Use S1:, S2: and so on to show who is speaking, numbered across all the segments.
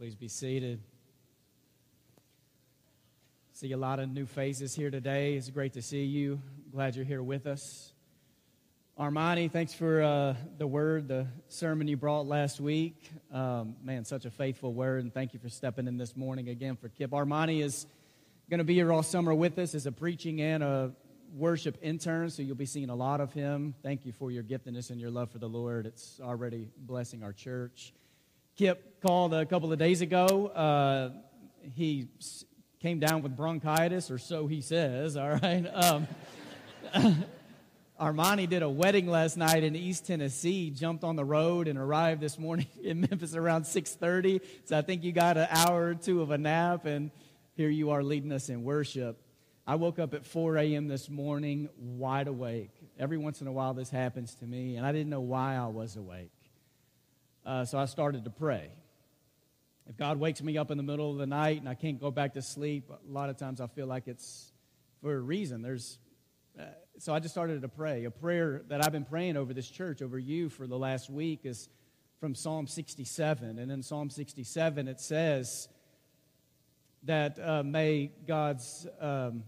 S1: Please be seated. See a lot of new faces here today. It's great to see you. Glad you're here with us. Armani, thanks for uh, the word, the sermon you brought last week. Um, man, such a faithful word, and thank you for stepping in this morning again for Kip. Armani is going to be here all summer with us as a preaching and a worship intern, so you'll be seeing a lot of him. Thank you for your giftedness and your love for the Lord. It's already blessing our church. Kip called a couple of days ago. Uh, he came down with bronchitis, or so he says, all right? Um, Armani did a wedding last night in East Tennessee, jumped on the road and arrived this morning in Memphis around 6:30. So I think you got an hour or two of a nap and here you are leading us in worship. I woke up at 4 a.m. this morning wide awake. Every once in a while this happens to me, and I didn't know why I was awake. Uh, so I started to pray. If God wakes me up in the middle of the night and I can't go back to sleep, a lot of times I feel like it's for a reason. There's, uh, so I just started to pray. A prayer that I've been praying over this church, over you for the last week, is from Psalm 67. And in Psalm 67, it says that uh, may God's um,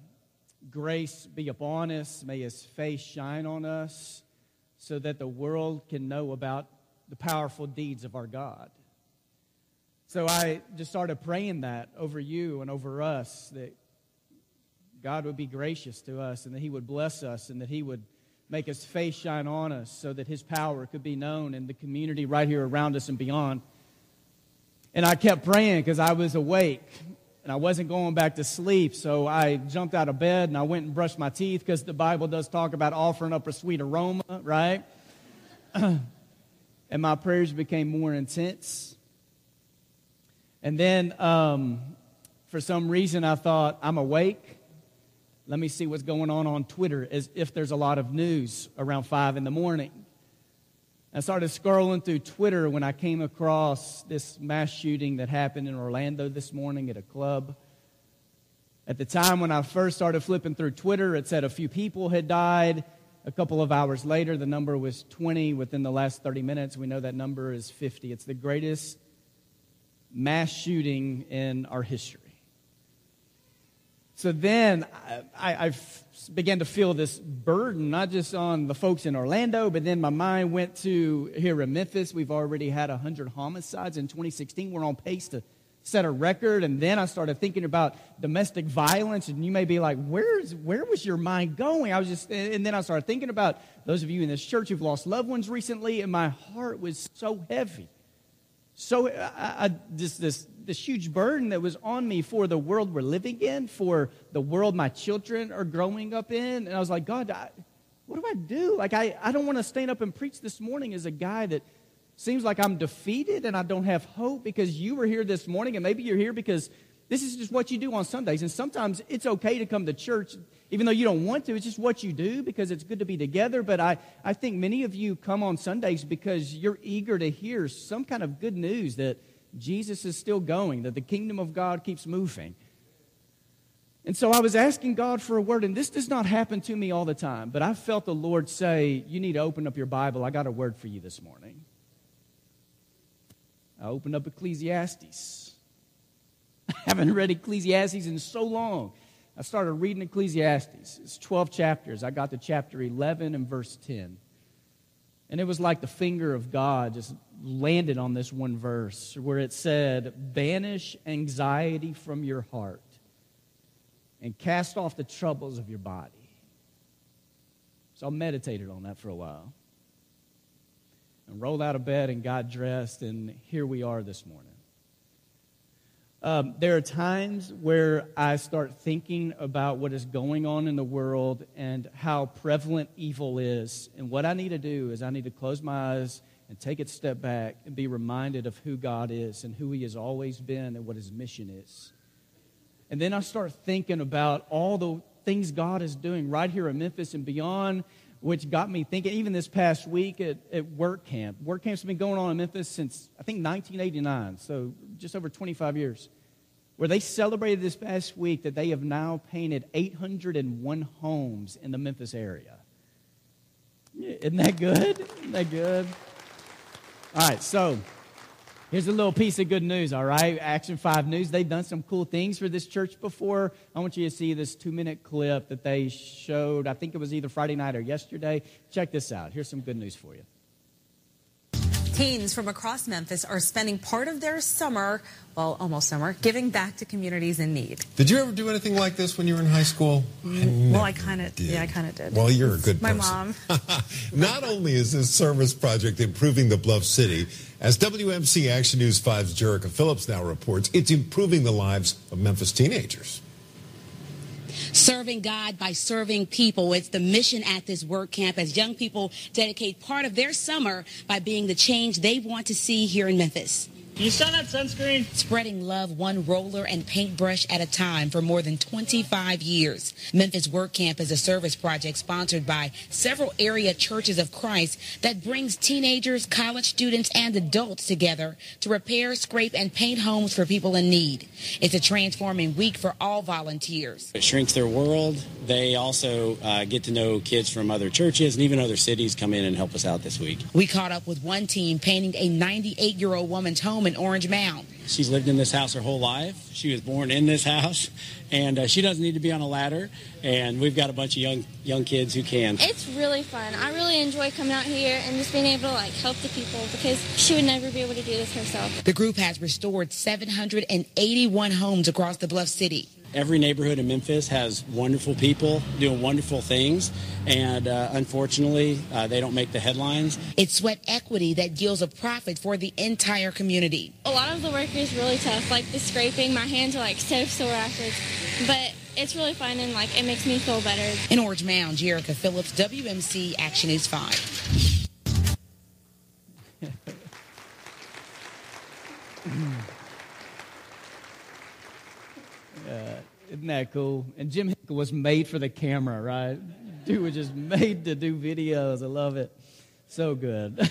S1: grace be upon us, may his face shine on us, so that the world can know about the powerful deeds of our God. So I just started praying that over you and over us that God would be gracious to us and that He would bless us and that He would make His face shine on us so that His power could be known in the community right here around us and beyond. And I kept praying because I was awake and I wasn't going back to sleep. So I jumped out of bed and I went and brushed my teeth because the Bible does talk about offering up a sweet aroma, right? and my prayers became more intense. And then, um, for some reason, I thought, I'm awake. Let me see what's going on on Twitter, as if there's a lot of news around 5 in the morning. I started scrolling through Twitter when I came across this mass shooting that happened in Orlando this morning at a club. At the time when I first started flipping through Twitter, it said a few people had died. A couple of hours later, the number was 20. Within the last 30 minutes, we know that number is 50. It's the greatest mass shooting in our history. So then I, I, began to feel this burden, not just on the folks in Orlando, but then my mind went to here in Memphis. We've already had 100 homicides in 2016. We're on pace to set a record. And then I started thinking about domestic violence. And you may be like, Where's, where was your mind going? I was just, and then I started thinking about those of you in this church who've lost loved ones recently. And my heart was so heavy. So I, I, just this, this huge burden that was on me for the world we're living in, for the world my children are growing up in. And I was like, God, I, what do I do? Like, I, I don't want to stand up and preach this morning as a guy that seems like I'm defeated and I don't have hope because you were here this morning, and maybe you're here because this is just what you do on Sundays. And sometimes it's okay to come to church, even though you don't want to. It's just what you do because it's good to be together. But I, I think many of you come on Sundays because you're eager to hear some kind of good news that Jesus is still going, that the kingdom of God keeps moving. And so I was asking God for a word, and this does not happen to me all the time, but I felt the Lord say, You need to open up your Bible. I got a word for you this morning. I opened up Ecclesiastes. I haven't read Ecclesiastes in so long. I started reading Ecclesiastes. It's 12 chapters. I got to chapter 11 and verse 10. And it was like the finger of God just landed on this one verse where it said, Banish anxiety from your heart and cast off the troubles of your body. So I meditated on that for a while and rolled out of bed and got dressed, and here we are this morning. Um, there are times where I start thinking about what is going on in the world and how prevalent evil is. And what I need to do is I need to close my eyes and take a step back and be reminded of who God is and who He has always been and what His mission is. And then I start thinking about all the things God is doing right here in Memphis and beyond which got me thinking, even this past week at, at work camp. Work camp's been going on in Memphis since, I think, 1989, so just over 25 years, where they celebrated this past week that they have now painted 801 homes in the Memphis area. Isn't that good? Isn't that good? All right, so Here's a little piece of good news, all right? Action 5 News, they've done some cool things for this church before. I want you to see this two minute clip that they showed. I think it was either Friday night or yesterday. Check this out. Here's some good news for you.
S2: Teens from across Memphis are spending part of their summer, well, almost summer, giving back to communities in need.
S3: Did you ever do anything like this when you were in high school?
S2: Mm, well, I kind of, yeah, I kind of did.
S3: Well, you're a good
S2: My
S3: person.
S2: mom.
S3: Not only is this service project improving the Bluff City, as WMC Action News 5's Jerica Phillips now reports, it's improving the lives of Memphis teenagers.
S4: Serving God by serving people. It's the mission at this work camp as young people dedicate part of their summer by being the change they want to see here in Memphis.
S5: You saw that sunscreen?
S4: Spreading love one roller and paintbrush at a time for more than 25 years. Memphis Work Camp is a service project sponsored by several area churches of Christ that brings teenagers, college students, and adults together to repair, scrape, and paint homes for people in need. It's a transforming week for all volunteers.
S5: It shrinks their world. They also uh, get to know kids from other churches and even other cities come in and help us out this week.
S4: We caught up with one team painting a 98 year old woman's home in Orange Mound.
S5: She's lived in this house her whole life. She was born in this house, and uh, she doesn't need to be on a ladder. And we've got a bunch of young young kids who can.
S6: It's really fun. I really enjoy coming out here and just being able to like help the people because she would never be able to do this herself.
S4: The group has restored 781 homes across the Bluff City.
S5: Every neighborhood in Memphis has wonderful people doing wonderful things, and uh, unfortunately, uh, they don't make the headlines.
S4: It's sweat equity that yields a profit for the entire community.
S6: A lot of the work is really tough, like the scraping. My hands are like so sore afterwards, but it's really fun and like it makes me feel better.
S4: In Orange Mound, Jerica Phillips, WMC Action News 5.
S1: Isn't that cool? And Jim Hinkle was made for the camera, right? Dude was just made to do videos. I love it. So good.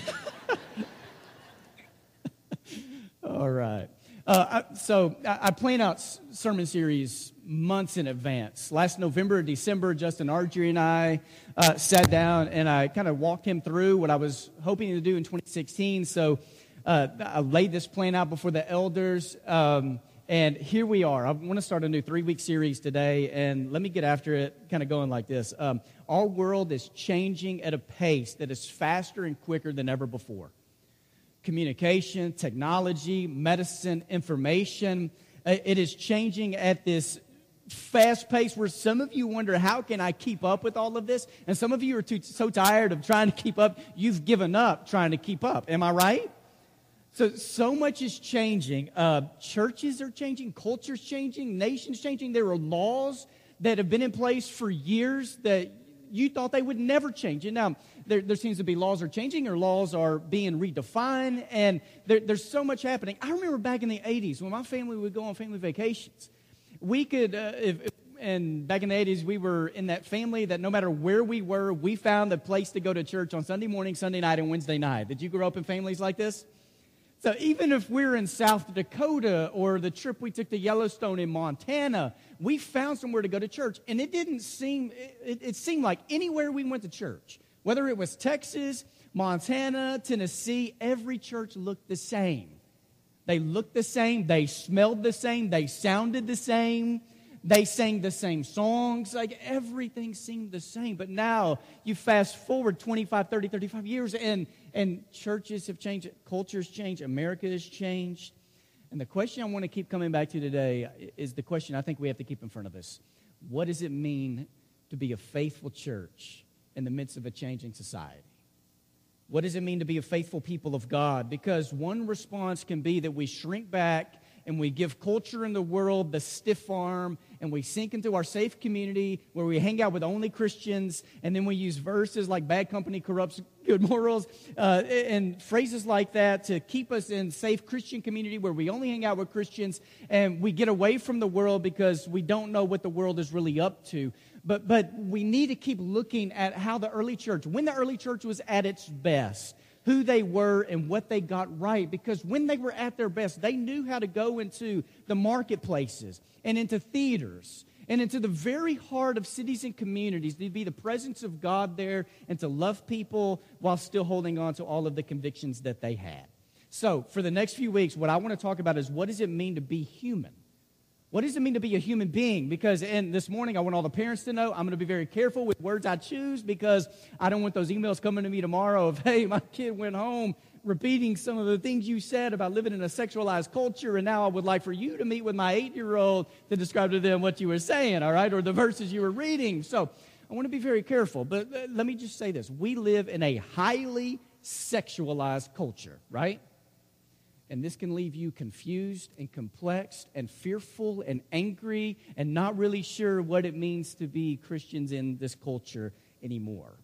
S1: All right. Uh, I, so I, I plan out sermon series months in advance. Last November, December, Justin Archery and I uh, sat down and I kind of walked him through what I was hoping to do in 2016. So uh, I laid this plan out before the elders. Um, and here we are. I want to start a new three week series today. And let me get after it, kind of going like this. Um, our world is changing at a pace that is faster and quicker than ever before communication, technology, medicine, information. Uh, It is changing at this fast pace where some of you wonder, how can I keep up with all of this? And some of you are too, so tired of trying to keep up, you've given up trying to keep up. Am I right? So, so much is changing. Uh, churches are changing, culture's changing, nations changing. There are laws that have been in place for years that you thought they would never change. And now there, there seems to be laws are changing or laws are being redefined, and there, there's so much happening. I remember back in the 80s when my family would go on family vacations. We could, uh, if, and back in the 80s, we were in that family that no matter where we were, we found a place to go to church on Sunday morning, Sunday night, and Wednesday night. Did you grow up in families like this? So even if we're in South Dakota or the trip we took to Yellowstone in Montana, we found somewhere to go to church. And it didn't seem, it, it seemed like anywhere we went to church, whether it was Texas, Montana, Tennessee, every church looked the same. They looked the same, they smelled the same, they sounded the same, they sang the same songs. Like everything seemed the same. But now you fast forward 25, 30, 35 years, and, and churches have changed, culture's changed, America has changed. And the question I want to keep coming back to today is the question I think we have to keep in front of us. What does it mean to be a faithful church in the midst of a changing society? What does it mean to be a faithful people of God? Because one response can be that we shrink back and we give culture in the world the stiff arm and we sink into our safe community where we hang out with only Christians and then we use verses like bad company corrupts good morals uh, and phrases like that to keep us in safe Christian community where we only hang out with Christians and we get away from the world because we don't know what the world is really up to. But, but we need to keep looking at how the early church, when the early church was at its best, who they were and what they got right. Because when they were at their best, they knew how to go into the marketplaces and into theaters and into the very heart of cities and communities to be the presence of God there and to love people while still holding on to all of the convictions that they had. So, for the next few weeks, what I want to talk about is what does it mean to be human? What does it mean to be a human being? Because and this morning I want all the parents to know I'm going to be very careful with words I choose because I don't want those emails coming to me tomorrow of, hey, my kid went home repeating some of the things you said about living in a sexualized culture, and now I would like for you to meet with my eight year old to describe to them what you were saying, all right, or the verses you were reading. So I want to be very careful. But uh, let me just say this we live in a highly sexualized culture, right? And this can leave you confused and complexed and fearful and angry and not really sure what it means to be Christians in this culture anymore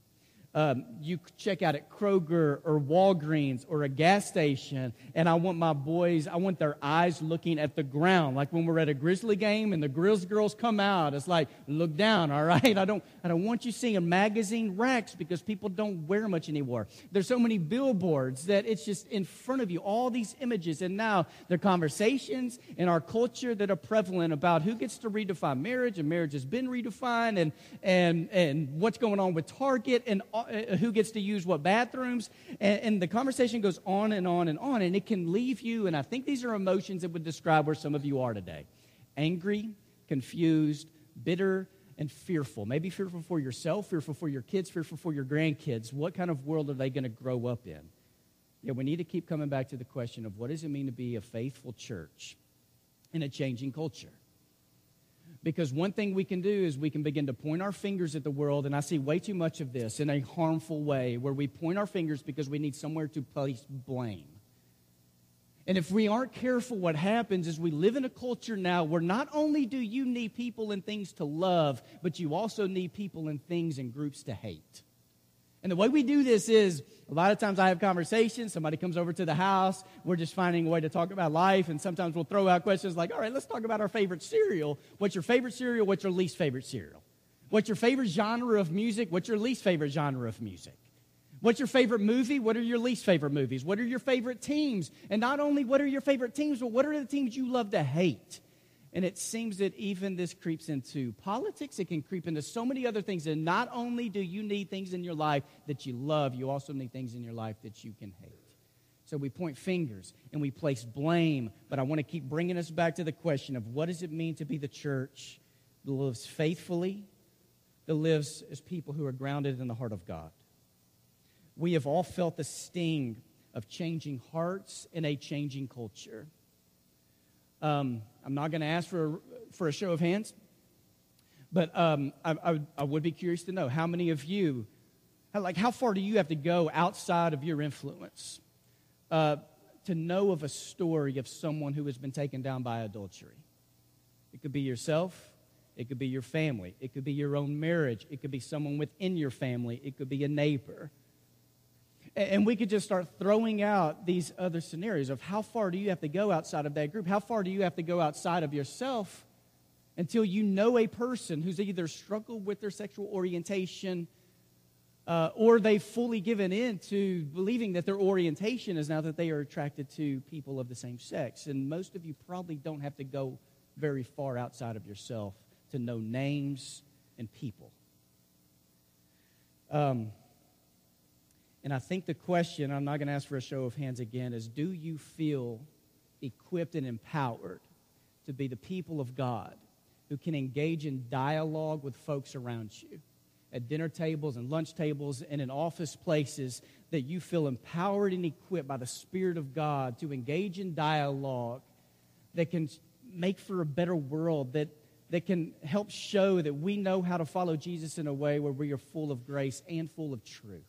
S1: um, you check out at Kroger or Walgreens or a gas station, and I want my boys, I want their eyes looking at the ground. Like when we're at a Grizzly game and the Grizz girls come out, it's like, look down, all right? I don't, I don't want you seeing magazine racks because people don't wear much anymore. There's so many billboards that it's just in front of you, all these images. And now there are conversations in our culture that are prevalent about who gets to redefine marriage, and marriage has been redefined, and, and, and what's going on with Target, and uh, Uh, who gets to use what bathrooms. And, and, the conversation goes on and on and on. And it can leave you, and I think these are emotions that would describe where some of you are today angry, confused, bitter, and fearful. Maybe fearful for yourself, fearful for your kids, fearful for your grandkids. What kind of world are they going to grow up in? Yeah, we need to keep coming back to the question of what does it mean to be a faithful church in a changing culture? Because one thing we can do is we can begin to point our fingers at the world, and I see way too much of this in a harmful way where we point our fingers because we need somewhere to place blame. And if we aren't careful, what happens is we live in a culture now where not only do you need people and things to love, but you also need people and things and groups to hate. And the way we do this is a lot of times I have conversations, somebody comes over to the house, we're just finding a way to talk about life, and sometimes we'll throw out questions like, all right, let's talk about our favorite cereal. What's your favorite cereal? What's your least favorite cereal? What's your favorite genre of music? What's your least favorite genre of music? What's your favorite movie? What are your least favorite movies? What are your favorite teams? And not only what are your favorite teams, but what are the teams you love to hate? And it seems that even this creeps into politics. It can creep into so many other things. And not only do you need things in your life that you love, you also need things in your life that you can hate. So we point fingers and we place blame. But I want to keep bringing us back to the question of what does it mean to be the church that lives faithfully, that lives as people who are grounded in the heart of God? We have all felt the sting of changing hearts in a changing culture. Um, I'm not going to ask for, for a show of hands, but um, I, I, I, would be curious to know how many of you, like, how far do you have to go outside of your influence uh, to know of a story of someone who has been taken down by adultery? It could be yourself, it could be your family, it could be your own marriage, it could be someone within your family, it could be a neighbor. And we could just start throwing out these other scenarios of how far do you have to go outside of that group? How far do you have to go outside of yourself until you know a person who's either struggled with their sexual orientation uh, or they've fully given in to believing that their orientation is now that they are attracted to people of the same sex. And most of you probably don't have to go very far outside of yourself to know names and people. Um, and I think the question, I'm not going to ask for a show of hands again, is do you feel equipped and empowered to be the people of God who can engage in dialogue with folks around you? At dinner tables and lunch tables and in office places, that you feel empowered and equipped by the Spirit of God to engage in dialogue that can make for a better world, that, that can help show that we know how to follow Jesus in a way where we are full of grace and full of truth.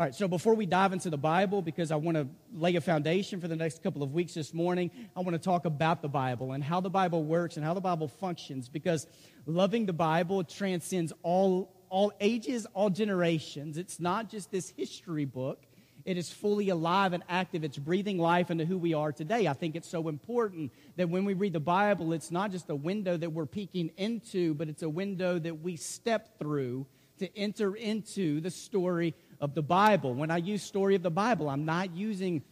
S1: All right, so before we dive into the Bible, because I want to lay a foundation for the next couple of weeks this morning, I want to talk about the Bible and how the Bible works and how the Bible functions, because loving the Bible transcends all, all ages, all generations. It's not just this history book, it is fully alive and active. It's breathing life into who we are today. I think it's so important that when we read the Bible, it's not just a window that we're peeking into, but it's a window that we step through to enter into the story of the Bible. When I use story of the Bible, I'm not using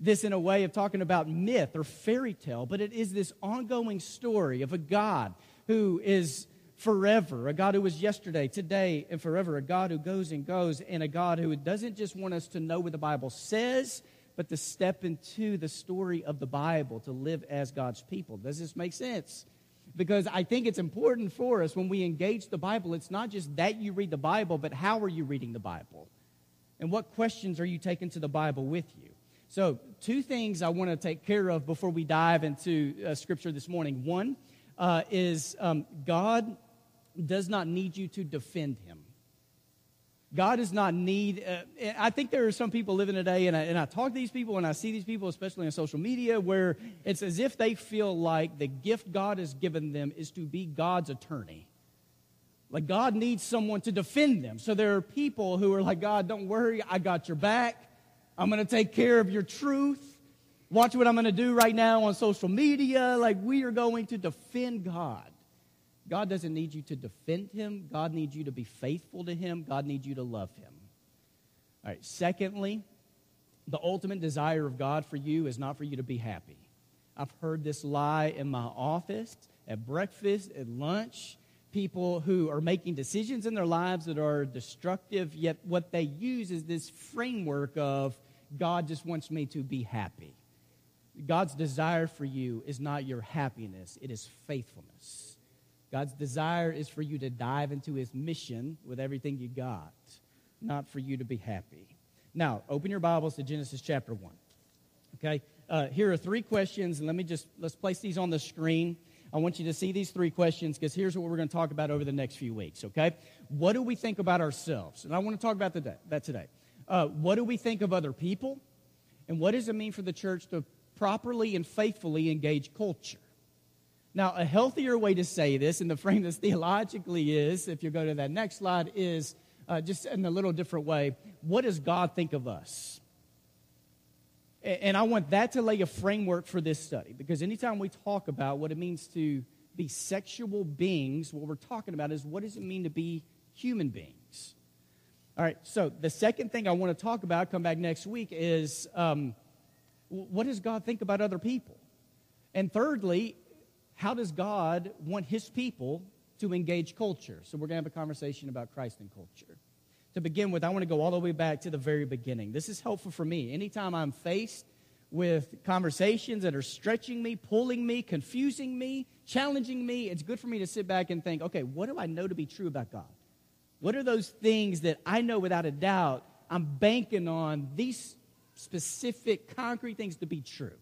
S1: this in a way of talking about myth or fairy tale, but it is this ongoing story of a God who is forever, a God who was yesterday, today, and forever, a God who goes and goes, and a God who doesn't just want us to know what the Bible says, but to step into the story of the Bible, to live as God's people. Does this make sense? Because I think it's important for us when we engage the Bible, it's not just that you read the Bible, but how are you reading the Bible? And what questions are you taking to the Bible with you? So, two things I want to take care of before we dive into uh, Scripture this morning. One uh, is um, God does not need you to defend him. God does not need, uh, I think there are some people living today, and I, and I talk to these people and I see these people, especially on social media, where it's as if they feel like the gift God has given them is to be God's attorney. Like God needs someone to defend them. So there are people who are like, God, don't worry, I got your back. I'm going to take care of your truth. Watch what I'm going to do right now on social media. Like we are going to defend God. God doesn't need you to defend him. God needs you to be faithful to him. God needs you to love him. All right, secondly, the ultimate desire of God for you is not for you to be happy. I've heard this lie in my office, at breakfast, at lunch. People who are making decisions in their lives that are destructive, yet what they use is this framework of God just wants me to be happy. God's desire for you is not your happiness, it is faithfulness. God's desire is for you to dive into his mission with everything you got, not for you to be happy. Now, open your Bibles to Genesis chapter 1. Okay? Uh, here are three questions, and let me just let's place these on the screen. I want you to see these three questions because here's what we're going to talk about over the next few weeks, okay? What do we think about ourselves? And I want to talk about that today. Uh, what do we think of other people? And what does it mean for the church to properly and faithfully engage culture? Now, a healthier way to say this, and the frame this theologically is, if you go to that next slide, is uh, just in a little different way. What does God think of us? And I want that to lay a framework for this study because anytime we talk about what it means to be sexual beings, what we're talking about is what does it mean to be human beings? All right, so the second thing I want to talk about, come back next week, is um, what does God think about other people? And thirdly, how does God want his people to engage culture? So we're going to have a conversation about Christ and culture. To begin with, I want to go all the way back to the very beginning. This is helpful for me. Anytime I'm faced with conversations that are stretching me, pulling me, confusing me, challenging me, it's good for me to sit back and think, okay, what do I know to be true about God? What are those things that I know without a doubt I'm banking on these specific, concrete things to be true?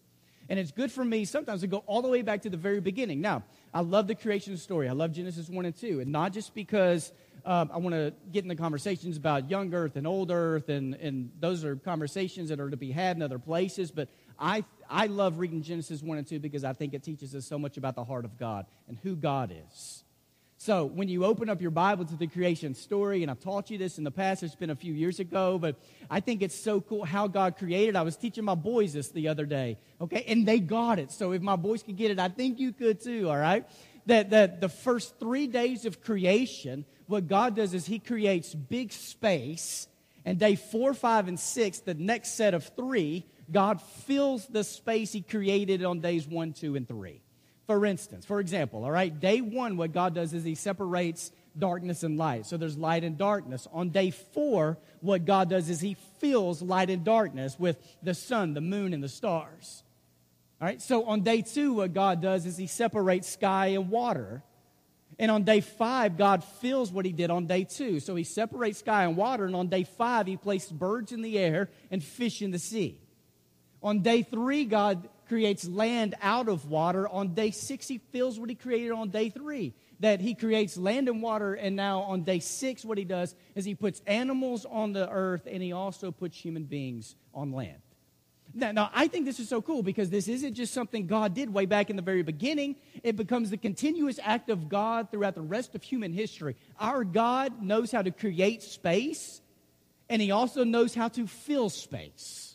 S1: And it's good for me sometimes to go all the way back to the very beginning. Now, I love the creation story. I love Genesis 1 and 2. And not just because um, I want to get in the conversations about young earth and old earth, and, and those are conversations that are to be had in other places, but I, I love reading Genesis 1 and 2 because I think it teaches us so much about the heart of God and who God is. So when you open up your Bible to the creation story, and I've taught you this in the past, it's been a few years ago, but I think it's so cool how God created. I was teaching my boys this the other day, okay, and they got it. So if my boys could get it, I think you could too, all right? That, that the first three days of creation, what God does is He creates big space, and day four, five, and six, the next set of three, God fills the space He created on days one, two, and three. For instance, for example, all right, day one, what God does is He separates darkness and light. So there's light and darkness. On day four, what God does is He fills light and darkness with the sun, the moon, and the stars. All right, so on day two, what God does is He separates sky and water. And on day five, God fills what He did on day two. So He separates sky and water. And on day five, He placed birds in the air and fish in the sea. On day three, God creates land out of water. On day six, he fills what he created on day three. That he creates land and water, and now on day six, what he does is he puts animals on the earth and he also puts human beings on land. Now, now, I think this is so cool because this isn't just something God did way back in the very beginning. It becomes the continuous act of God throughout the rest of human history. Our God knows how to create space, and He also knows how to fill space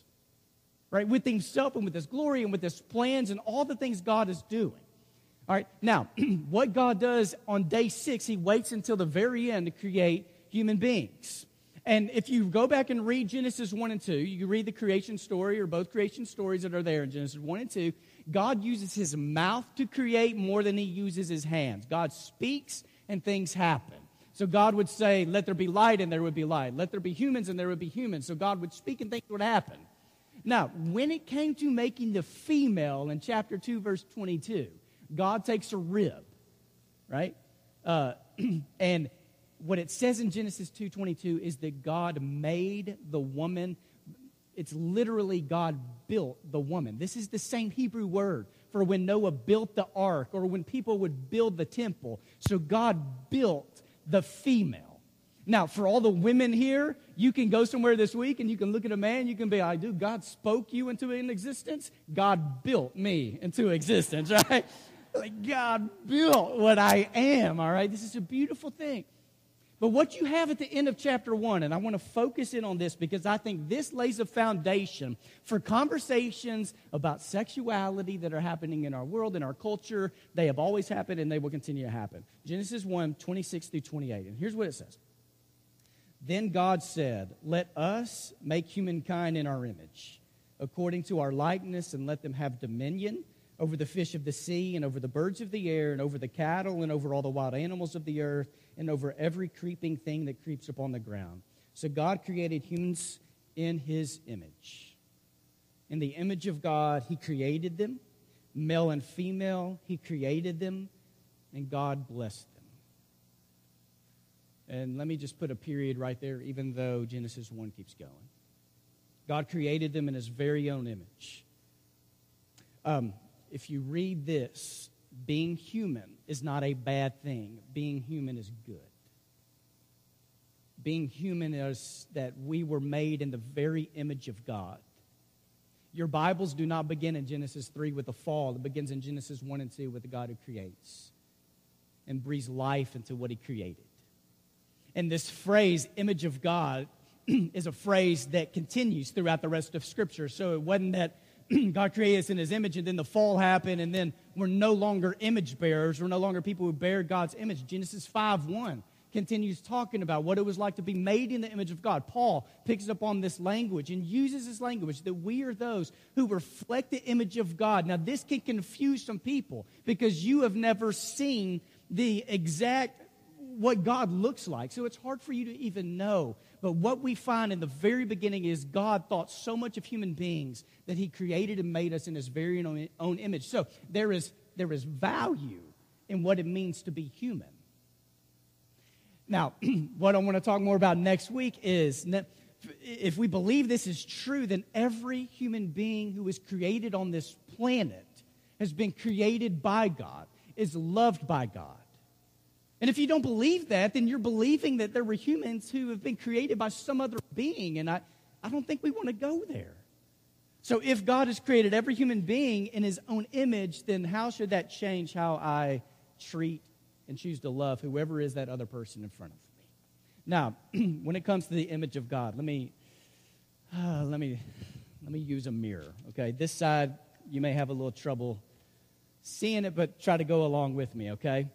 S1: right? With himself and with his glory and with his plans and all the things God is doing. All right, now, what God does on day six, he waits until the very end to create human beings. And if you go back and read Genesis 1 and 2, you read the creation story or both creation stories that are there in Genesis 1 and 2. God uses his mouth to create more than he uses his hands. God speaks and things happen. So God would say, Let there be light, and there would be light. Let there be humans, and there would be humans. So God would speak and things would happen. Now, when it came to making the female in chapter 2, verse 22, God takes a rib, right? Uh, and what it says in Genesis 2:22 is that God made the woman it's literally God built the woman. This is the same Hebrew word for when Noah built the ark or when people would build the temple. So God built the female. Now, for all the women here, you can go somewhere this week and you can look at a man, you can be like, dude, God spoke you into an existence. God built me into existence, right? Like God built what I am, all right? This is a beautiful thing. But what you have at the end of chapter one, and I want to focus in on this because I think this lays a foundation for conversations about sexuality that are happening in our world, in our culture. They have always happened and they will continue to happen. Genesis 1 26 through 28. And here's what it says Then God said, Let us make humankind in our image, according to our likeness, and let them have dominion over the fish of the sea, and over the birds of the air, and over the cattle, and over all the wild animals of the earth and over every creeping thing that creeps upon the ground. So God created humans in his image. In the image of God, he created them. Male and female, he created them, and God blessed them. And let me just put a period right there, even though Genesis 1 keeps going. God created them in his very own image. Um, if you read this, being human is not a bad thing. Being human is good. Being human is that we were made in the very image of God. Your Bibles do not begin in Genesis 3 with the fall, it begins in Genesis 1 and 2 with the God who creates and breathes life into what he created. And this phrase, image of God, is a phrase that continues throughout the rest of Scripture. So it wasn't that God created us in his image, and then the fall happened, and then we're no longer image bearers. We're no longer people who bear God's image. Genesis 5 1 continues talking about what it was like to be made in the image of God. Paul picks up on this language and uses this language that we are those who reflect the image of God. Now, this can confuse some people because you have never seen the exact what God looks like. So it's hard for you to even know. But what we find in the very beginning is God thought so much of human beings that he created and made us in his very own, image. So there is, there is value in what it means to be human. Now, what I want to talk more about next week is if we believe this is true, then every human being who is created on this planet has been created by God, is loved by God. And if you don't believe that, then you're believing that there were humans who have been created by some other being. And I, I don't think we want to go there. So if God has created every human being in his own image, then how should that change how I treat and choose to love whoever is that other person in front of me? Now, when it comes to the image of God, let me, uh, let me, let me use a mirror. Okay, this side you may have a little trouble seeing it, but try to go along with me. Okay.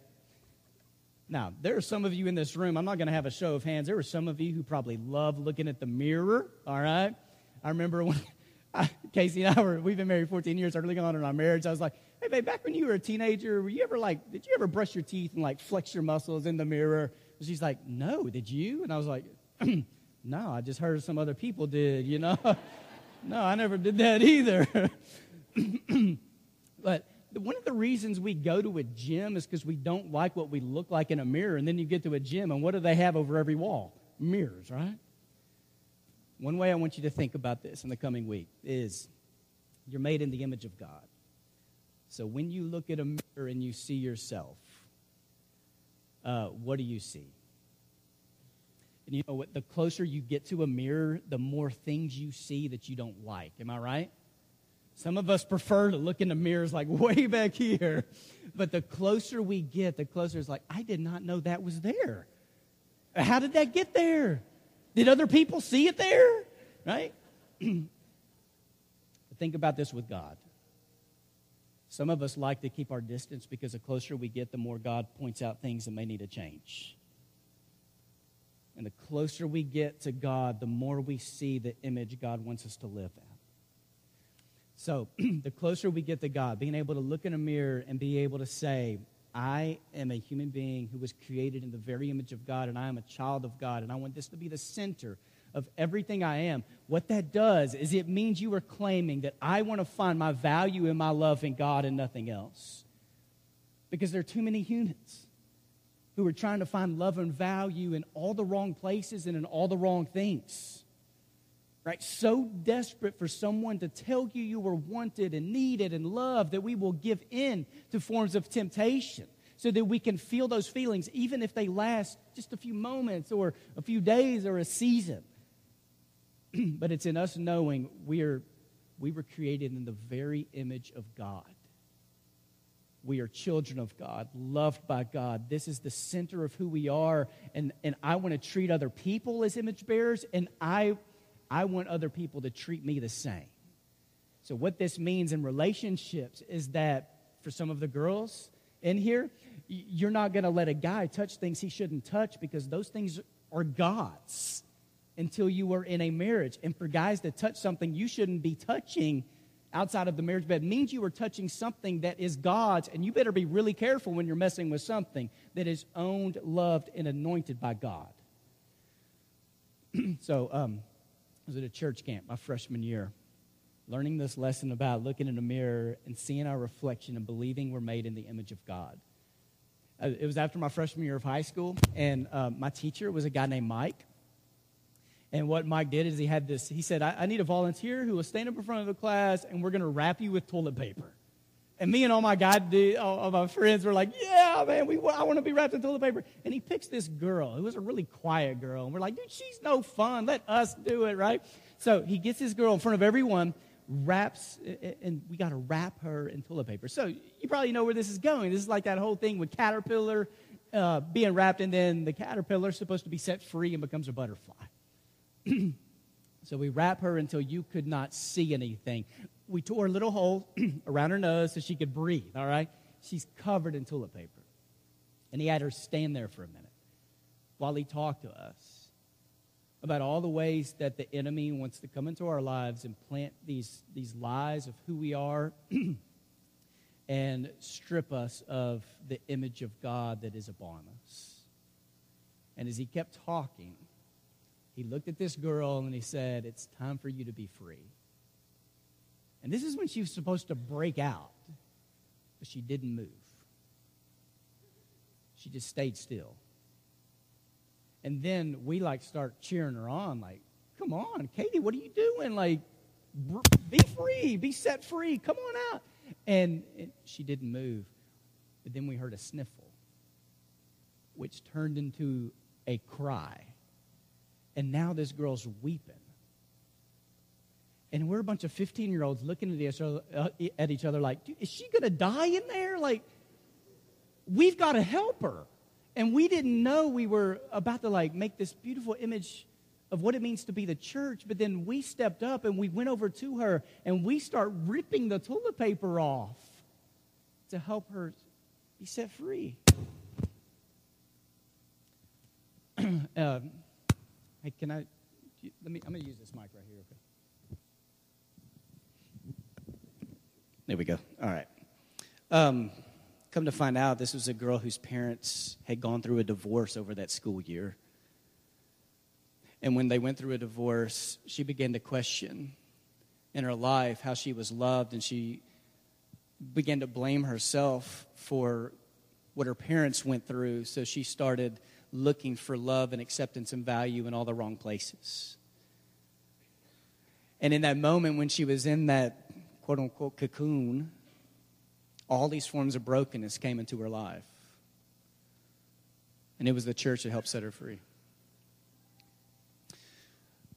S1: Now, there are some of you in this room, I'm not going to have a show of hands. There are some of you who probably love looking at the mirror, all right? I remember when I, Casey and I were, we've been married 14 years, early on in our marriage. I was like, hey, babe, back when you were a teenager, were you ever like, did you ever brush your teeth and like flex your muscles in the mirror? And she's like, no, did you? And I was like, no, I just heard some other people did, you know? no, I never did that either. but one of the reasons we go to a gym is because we don't like what we look like in a mirror. And then you get to a gym, and what do they have over every wall? Mirrors, right? One way I want you to think about this in the coming week is you're made in the image of God. So when you look at a mirror and you see yourself, uh, what do you see? And you know what? The closer you get to a mirror, the more things you see that you don't like. Am I right? Some of us prefer to look in the mirrors like way back here. But the closer we get, the closer it's like, I did not know that was there. How did that get there? Did other people see it there? Right? think about this with God. Some of us like to keep our distance because the closer we get, the more God points out things that may need to change. And the closer we get to God, the more we see the image God wants us to live in. So, the closer we get to God, being able to look in a mirror and be able to say, I am a human being who was created in the very image of God, and I am a child of God, and I want this to be the center of everything I am. What that does is it means you are claiming that I want to find my value and my love in God and nothing else. Because there are too many humans who are trying to find love and value in all the wrong places and in all the wrong things. Right? So desperate for someone to tell you you were wanted and needed and loved that we will give in to forms of temptation so that we can feel those feelings, even if they last just a few moments or a few days or a season. but it's in us knowing we, are, we were created in the very image of God. We are children of God, loved by God. This is the center of who we are. And, and I want to treat other people as image bearers, and I, I want other people to treat me the same. So, what this means in relationships is that for some of the girls in here, you're not going to let a guy touch things he shouldn't touch because those things are God's until you are in a marriage. And for guys to touch something you shouldn't be touching outside of the marriage bed means you are touching something that is God's, and you better be really careful when you're messing with something that is owned, loved, and anointed by God. so, um, was at a church camp my freshman year, learning this lesson about looking in a mirror and seeing our reflection and believing we're made in the image of God. Uh, it was after my freshman year of high school, and uh, my teacher was a guy named Mike. And what Mike did is he had this, he said, I, I need a volunteer who will stand up in front of the class, and we're going to wrap you with toilet paper. And me and all my guy, all my friends were like, yeah, man, we, I want to be wrapped in toilet paper. And he picks this girl who was a really quiet girl. And we're like, dude, she's no fun. Let us do it, right? So he gets this girl in front of everyone, wraps, and we got to wrap her in toilet paper. So you probably know where this is going. This is like that whole thing with caterpillar uh, being wrapped, and then the caterpillar is supposed to be set free and becomes a butterfly. so we wrap her until you could not see anything. We tore a little hole around her nose so she could breathe, all right? She's covered in toilet paper. And he had her stand there for a minute while he talked to us about all the ways that the enemy wants to come into our lives and plant these, these lies of who we are and strip us of the image of God that is upon us. And as he kept talking, he looked at this girl and he said, It's time for you to be free. And this is when she was supposed to break out, but she didn't move. She just stayed still. And then we like start cheering her on, like, come on, Katie, what are you doing? Like, be free, be set free, come on out. And, she didn't move. But then we heard a sniffle, which turned into a cry. And now this girl's weeping. And we're a bunch of 15 year olds looking at each other, uh, at each other like, is she going to die in there? Like, we've got to help her. And we didn't know we were about to like make this beautiful image of what it means to be the church. But then we stepped up and we went over to her and we start ripping the toilet paper off to help her be set free. um, hey, can I? Let me. I'm to use this mic right here. Okay. There we go. All right. Um, Come to find out, this was a girl whose parents had gone through a divorce over that school year. And when they went through a divorce, she began to question in her life how she was loved, and she began to blame herself for what her parents went through. So she started looking for love and acceptance and value in all the wrong places. And in that moment, when she was in that quote unquote cocoon, all these forms of brokenness came into her life. And it was the church that helped set her free.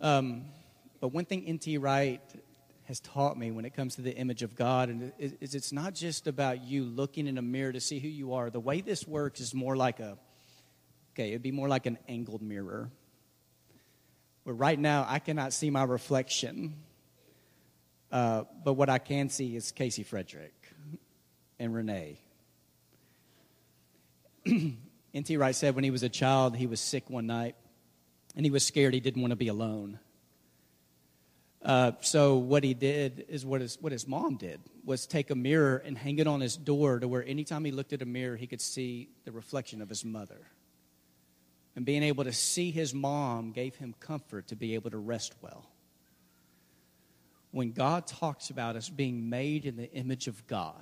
S1: Um, but one thing N.T. Wright has taught me when it comes to the image of God and is it's not just about you looking in a mirror to see who you are. The way this works is more like a okay, it'd be more like an angled mirror. But right now I cannot see my reflection. Uh, but what I can see is Casey Frederick and Renee. N.T. Wright said when he was a child, he was sick one night and he was scared he didn't want to be alone. Uh, so what he did is what his, what his mom did was take a mirror and hang it on his door to where anytime he looked at a mirror, he could see the reflection of his mother. and being able to see his mom gave him comfort to be able to rest well. When God talks about us being made in the image of God,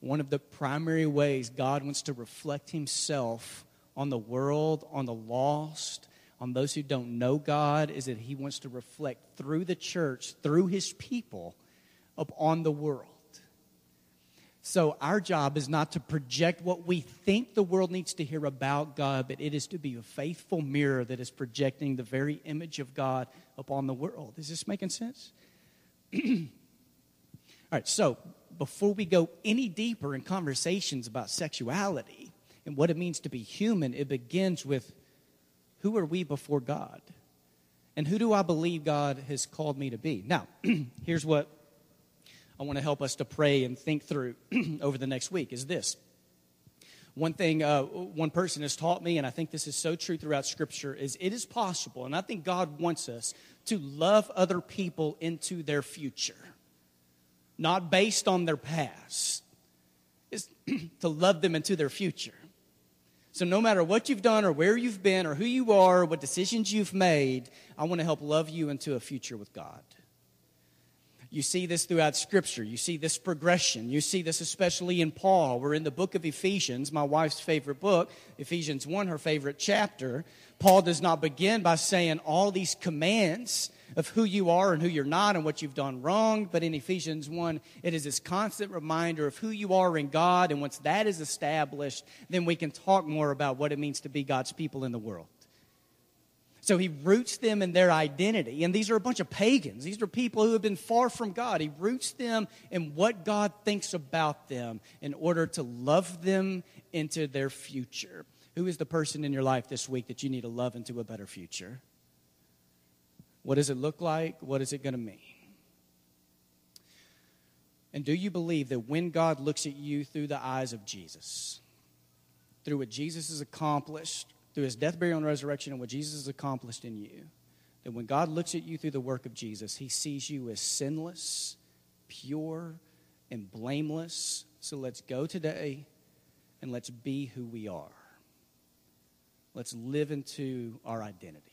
S1: one of the primary ways God wants to reflect himself on the world, on the lost, on those who don't know God, is that he wants to reflect through the church, through his people, upon the world. So, our job is not to project what we think the world needs to hear about God, but it is to be a faithful mirror that is projecting the very image of God upon the world. Is this making sense? All right, so before we go any deeper in conversations about sexuality and what it means to be human, it begins with who are we before God? And who do I believe God has called me to be? Now, here's what I want to help us to pray and think through over the next week is this. One thing uh, one person has taught me, and I think this is so true throughout Scripture, is it is possible, and I think God wants us to love other people into their future, not based on their past, is to love them into their future. So, no matter what you've done or where you've been or who you are, or what decisions you've made, I want to help love you into a future with God. You see this throughout Scripture. You see this progression. You see this especially in Paul. We're in the book of Ephesians, my wife's favorite book, Ephesians 1, her favorite chapter. Paul does not begin by saying all these commands of who you are and who you're not and what you've done wrong. But in Ephesians 1, it is this constant reminder of who you are in God. And once that is established, then we can talk more about what it means to be God's people in the world. So he roots them in their identity. And these are a bunch of pagans. These are people who have been far from God. He roots them in what God thinks about them in order to love them into their future. Who is the person in your life this week that you need to love into a better future? What does it look like? What is it going to mean? And do you believe that when God looks at you through the eyes of Jesus, through what Jesus has accomplished, through his death, burial, and resurrection and what Jesus has accomplished in you, that when God looks at you through the work of Jesus, he sees you as sinless, pure, and blameless. So let's go today and let's be who we are. Let's live into our identity.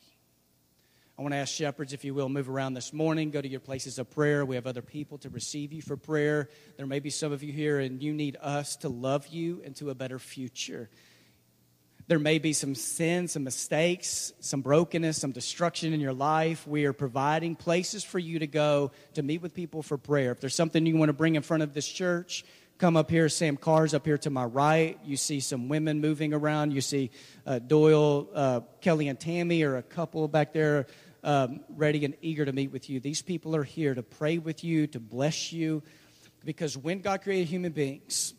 S1: I want to ask shepherds, if you will, move around this morning, go to your places of prayer. We have other people to receive you for prayer. There may be some of you here, and you need us to love you into a better future. There may be some sins, some mistakes, some brokenness, some destruction in your life. We are providing places for you to go to meet with people for prayer. If there's something you want to bring in front of this church, come up here. Sam Carr's up here to my right. You see some women moving around. You see uh, Doyle, uh, Kelly, and Tammy are a couple back there um, ready and eager to meet with you. These people are here to pray with you, to bless you. Because when God created human beings,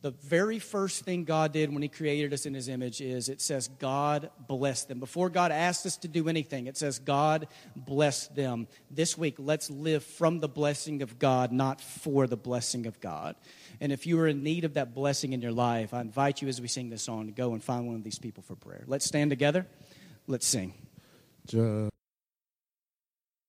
S1: the very first thing God did when He created us in His image is it says, God blessed them. Before God asked us to do anything, it says, God blessed them. This week, let's live from the blessing of God, not for the blessing of God. And if you are in need of that blessing in your life, I invite you as we sing this song to go and find one of these people for prayer. Let's stand together. Let's sing. Just